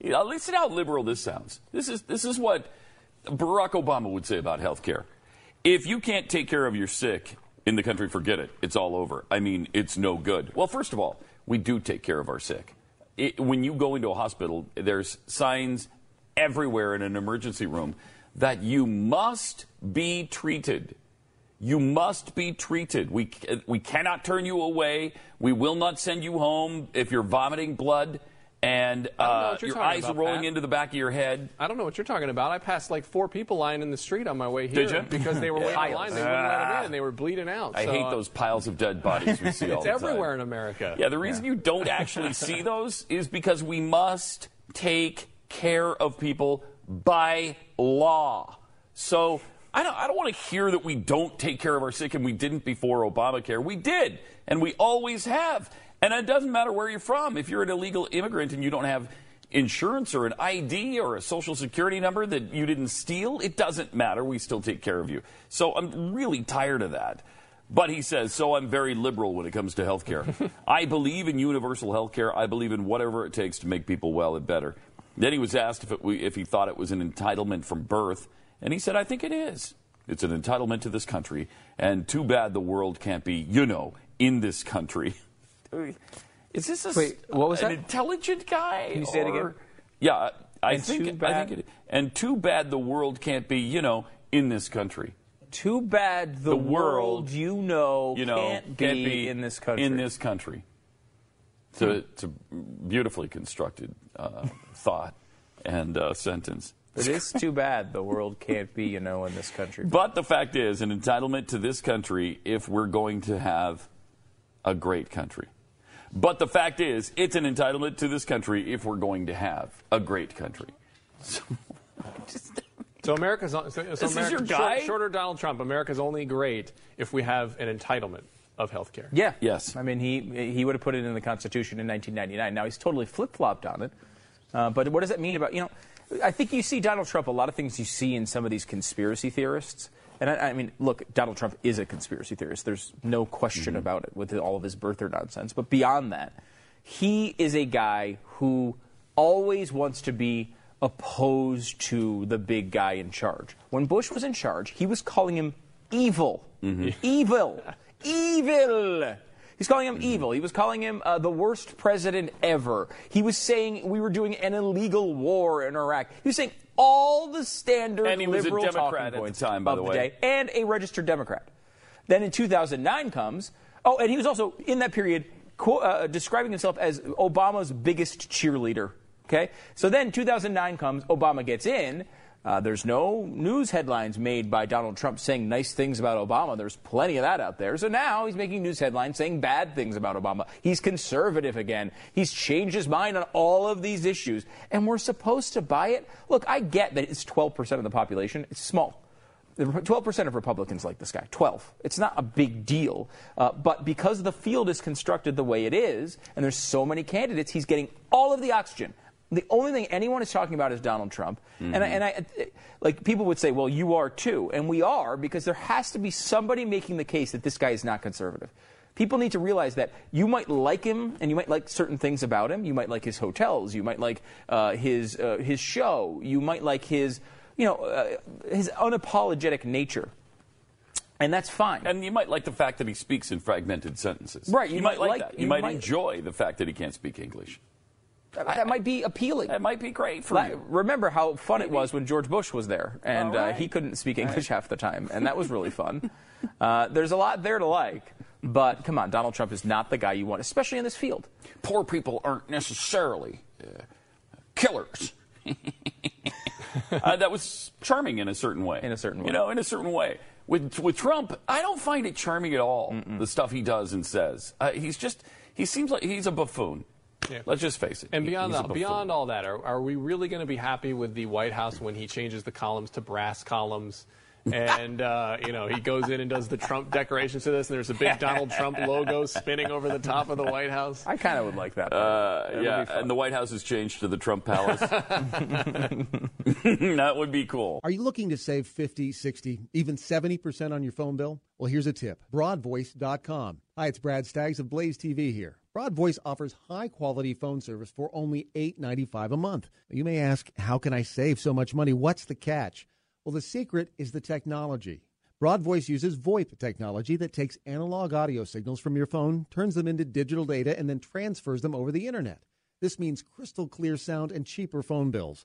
You know, listen how liberal this sounds. This is this is what Barack Obama would say about health care. If you can't take care of your sick in the country, forget it. It's all over. I mean, it's no good. Well, first of all, we do take care of our sick. It, when you go into a hospital, there's signs everywhere in an emergency room that you must be treated. You must be treated. We, we cannot turn you away. We will not send you home if you're vomiting blood and uh, your eyes about, are rolling Pat. into the back of your head. I don't know what you're talking about. I passed like four people lying in the street on my way here Did you? because they were waiting in line. They wouldn't let them in. They were bleeding out. I So, hate uh, those piles of dead bodies we see all It's the time. everywhere in America. Yeah, the reason you don't actually see those is because we must take care of people by law. So I don't, I don't want to hear that we don't take care of our sick and we didn't before Obamacare. We did, and we always have. And it doesn't matter where you're from. If you're an illegal immigrant and you don't have insurance or an ID or a social security number that you didn't steal, it doesn't matter. We still take care of you. So I'm really tired of that. But he says, so I'm very liberal when it comes to health care. I believe in universal health care. I believe in whatever it takes to make people well and better. Then he was asked if, it, if he thought it was an entitlement from birth, and he said, I think it is. It's an entitlement to this country, and too bad the world can't be, you know, in this country. Is this a, Wait, what was an that? intelligent guy? Can you say it again? Yeah, I- And think too I bad- think it. And too bad the world can't be, you know, in this country. Too bad the, The world, world, you know, You know, can't, be in this country. In this country. It's a, it's a beautifully constructed uh, thought and uh, sentence. It is too bad the world can't be, you know, in this country. But the fact is, an entitlement to this country if we're going to have a great country. But the fact is, it's an entitlement to this country if we're going to have a great country. So, just- So America's so, so This is your guy? Short, shorter Donald Trump. America's only great if we have an entitlement of health care. Yeah. Yes. I mean, he he would have put it in the Constitution in 1999. Now he's totally flip flopped on it. Uh, but what does that mean about you know? I think you see Donald Trump. A lot of things you see in some of these conspiracy theorists. And I, I mean, look, Donald Trump is a conspiracy theorist. There's no question about it with all of his birther nonsense. But beyond that, he is a guy who always wants to be opposed to the big guy in charge. When Bush was in charge, he was calling him evil. Evil. Evil. He's calling him evil. He was calling him uh, the worst president ever. He was saying we were doing an illegal war in Iraq. He was saying all the standard And he was a liberal Democrat talking at the points time, by of the way. day, and a registered Democrat. Then in 2009 comes. Oh, and he was also in that period qu- uh, describing himself as Obama's biggest cheerleader. Okay, so then 2009 comes. Obama gets in. Uh, there's no news headlines made by Donald Trump saying nice things about Obama. There's plenty of that out there. So now he's making news headlines saying bad things about Obama. He's conservative again. He's changed his mind on all of these issues. And we're supposed to buy it? Look, I get that it's 12% of the population. It's small. 12% of Republicans like this guy. 12. It's not a big deal. Uh, but because the field is constructed the way it is, and there's so many candidates, he's getting all of the oxygen. The only thing anyone is talking about is Donald Trump. And, I, and I, like, people would say, well, you are too. And we are because there has to be somebody making the case that this guy is not conservative. People need to realize that you might like him and you might like certain things about him. You might like his hotels. You might like uh, his, uh, his show. You might like his, you know, uh, his unapologetic nature. And that's fine. and you might like the fact that he speaks in fragmented sentences. Right, You, you might might like like- that. You, you might, might- enjoy the fact that he can't speak English. That, that might be appealing. That might be great for La- you. Remember how fun it was when George Bush was there, and All right. uh, he couldn't speak English half the time, and that was really fun. Uh, there's a lot there to like, but come on, Donald Trump is not the guy you want, especially in this field. Poor people aren't necessarily uh, killers. uh, that was charming in a certain way. In a certain way. You know, in a certain way. With, with Trump, I don't find it charming at all, the stuff he does and says. Uh, he's just, he seems like he's a buffoon. Yeah. Let's just face it. And beyond he's a that, beyond all that, are, are we really going to be happy with the White House when he changes the columns to brass columns? and uh, you know he goes in and does the Trump decorations to this, and there's a big Donald Trump logo spinning over the top of the White House. I kind of would like that. Uh, yeah, and the White House has changed to the Trump Palace. that would be cool. Are you looking to save 50, 60, even 70% on your phone bill? Well, here's a tip broadvoice.com. Hi, it's Brad Staggs of Blaze TV here. Broadvoice offers high quality phone service for only $8.95 a month. You may ask, how can I save so much money? What's the catch? Well, the secret is the technology. Broadvoice uses VoIP technology that takes analog audio signals from your phone, turns them into digital data, and then transfers them over the internet. This means crystal clear sound and cheaper phone bills.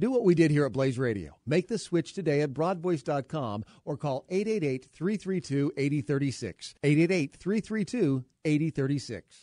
Do what we did here at Blaze Radio. Make the switch today at broadvoice.com or call 888 332 8036. 888 332 8036.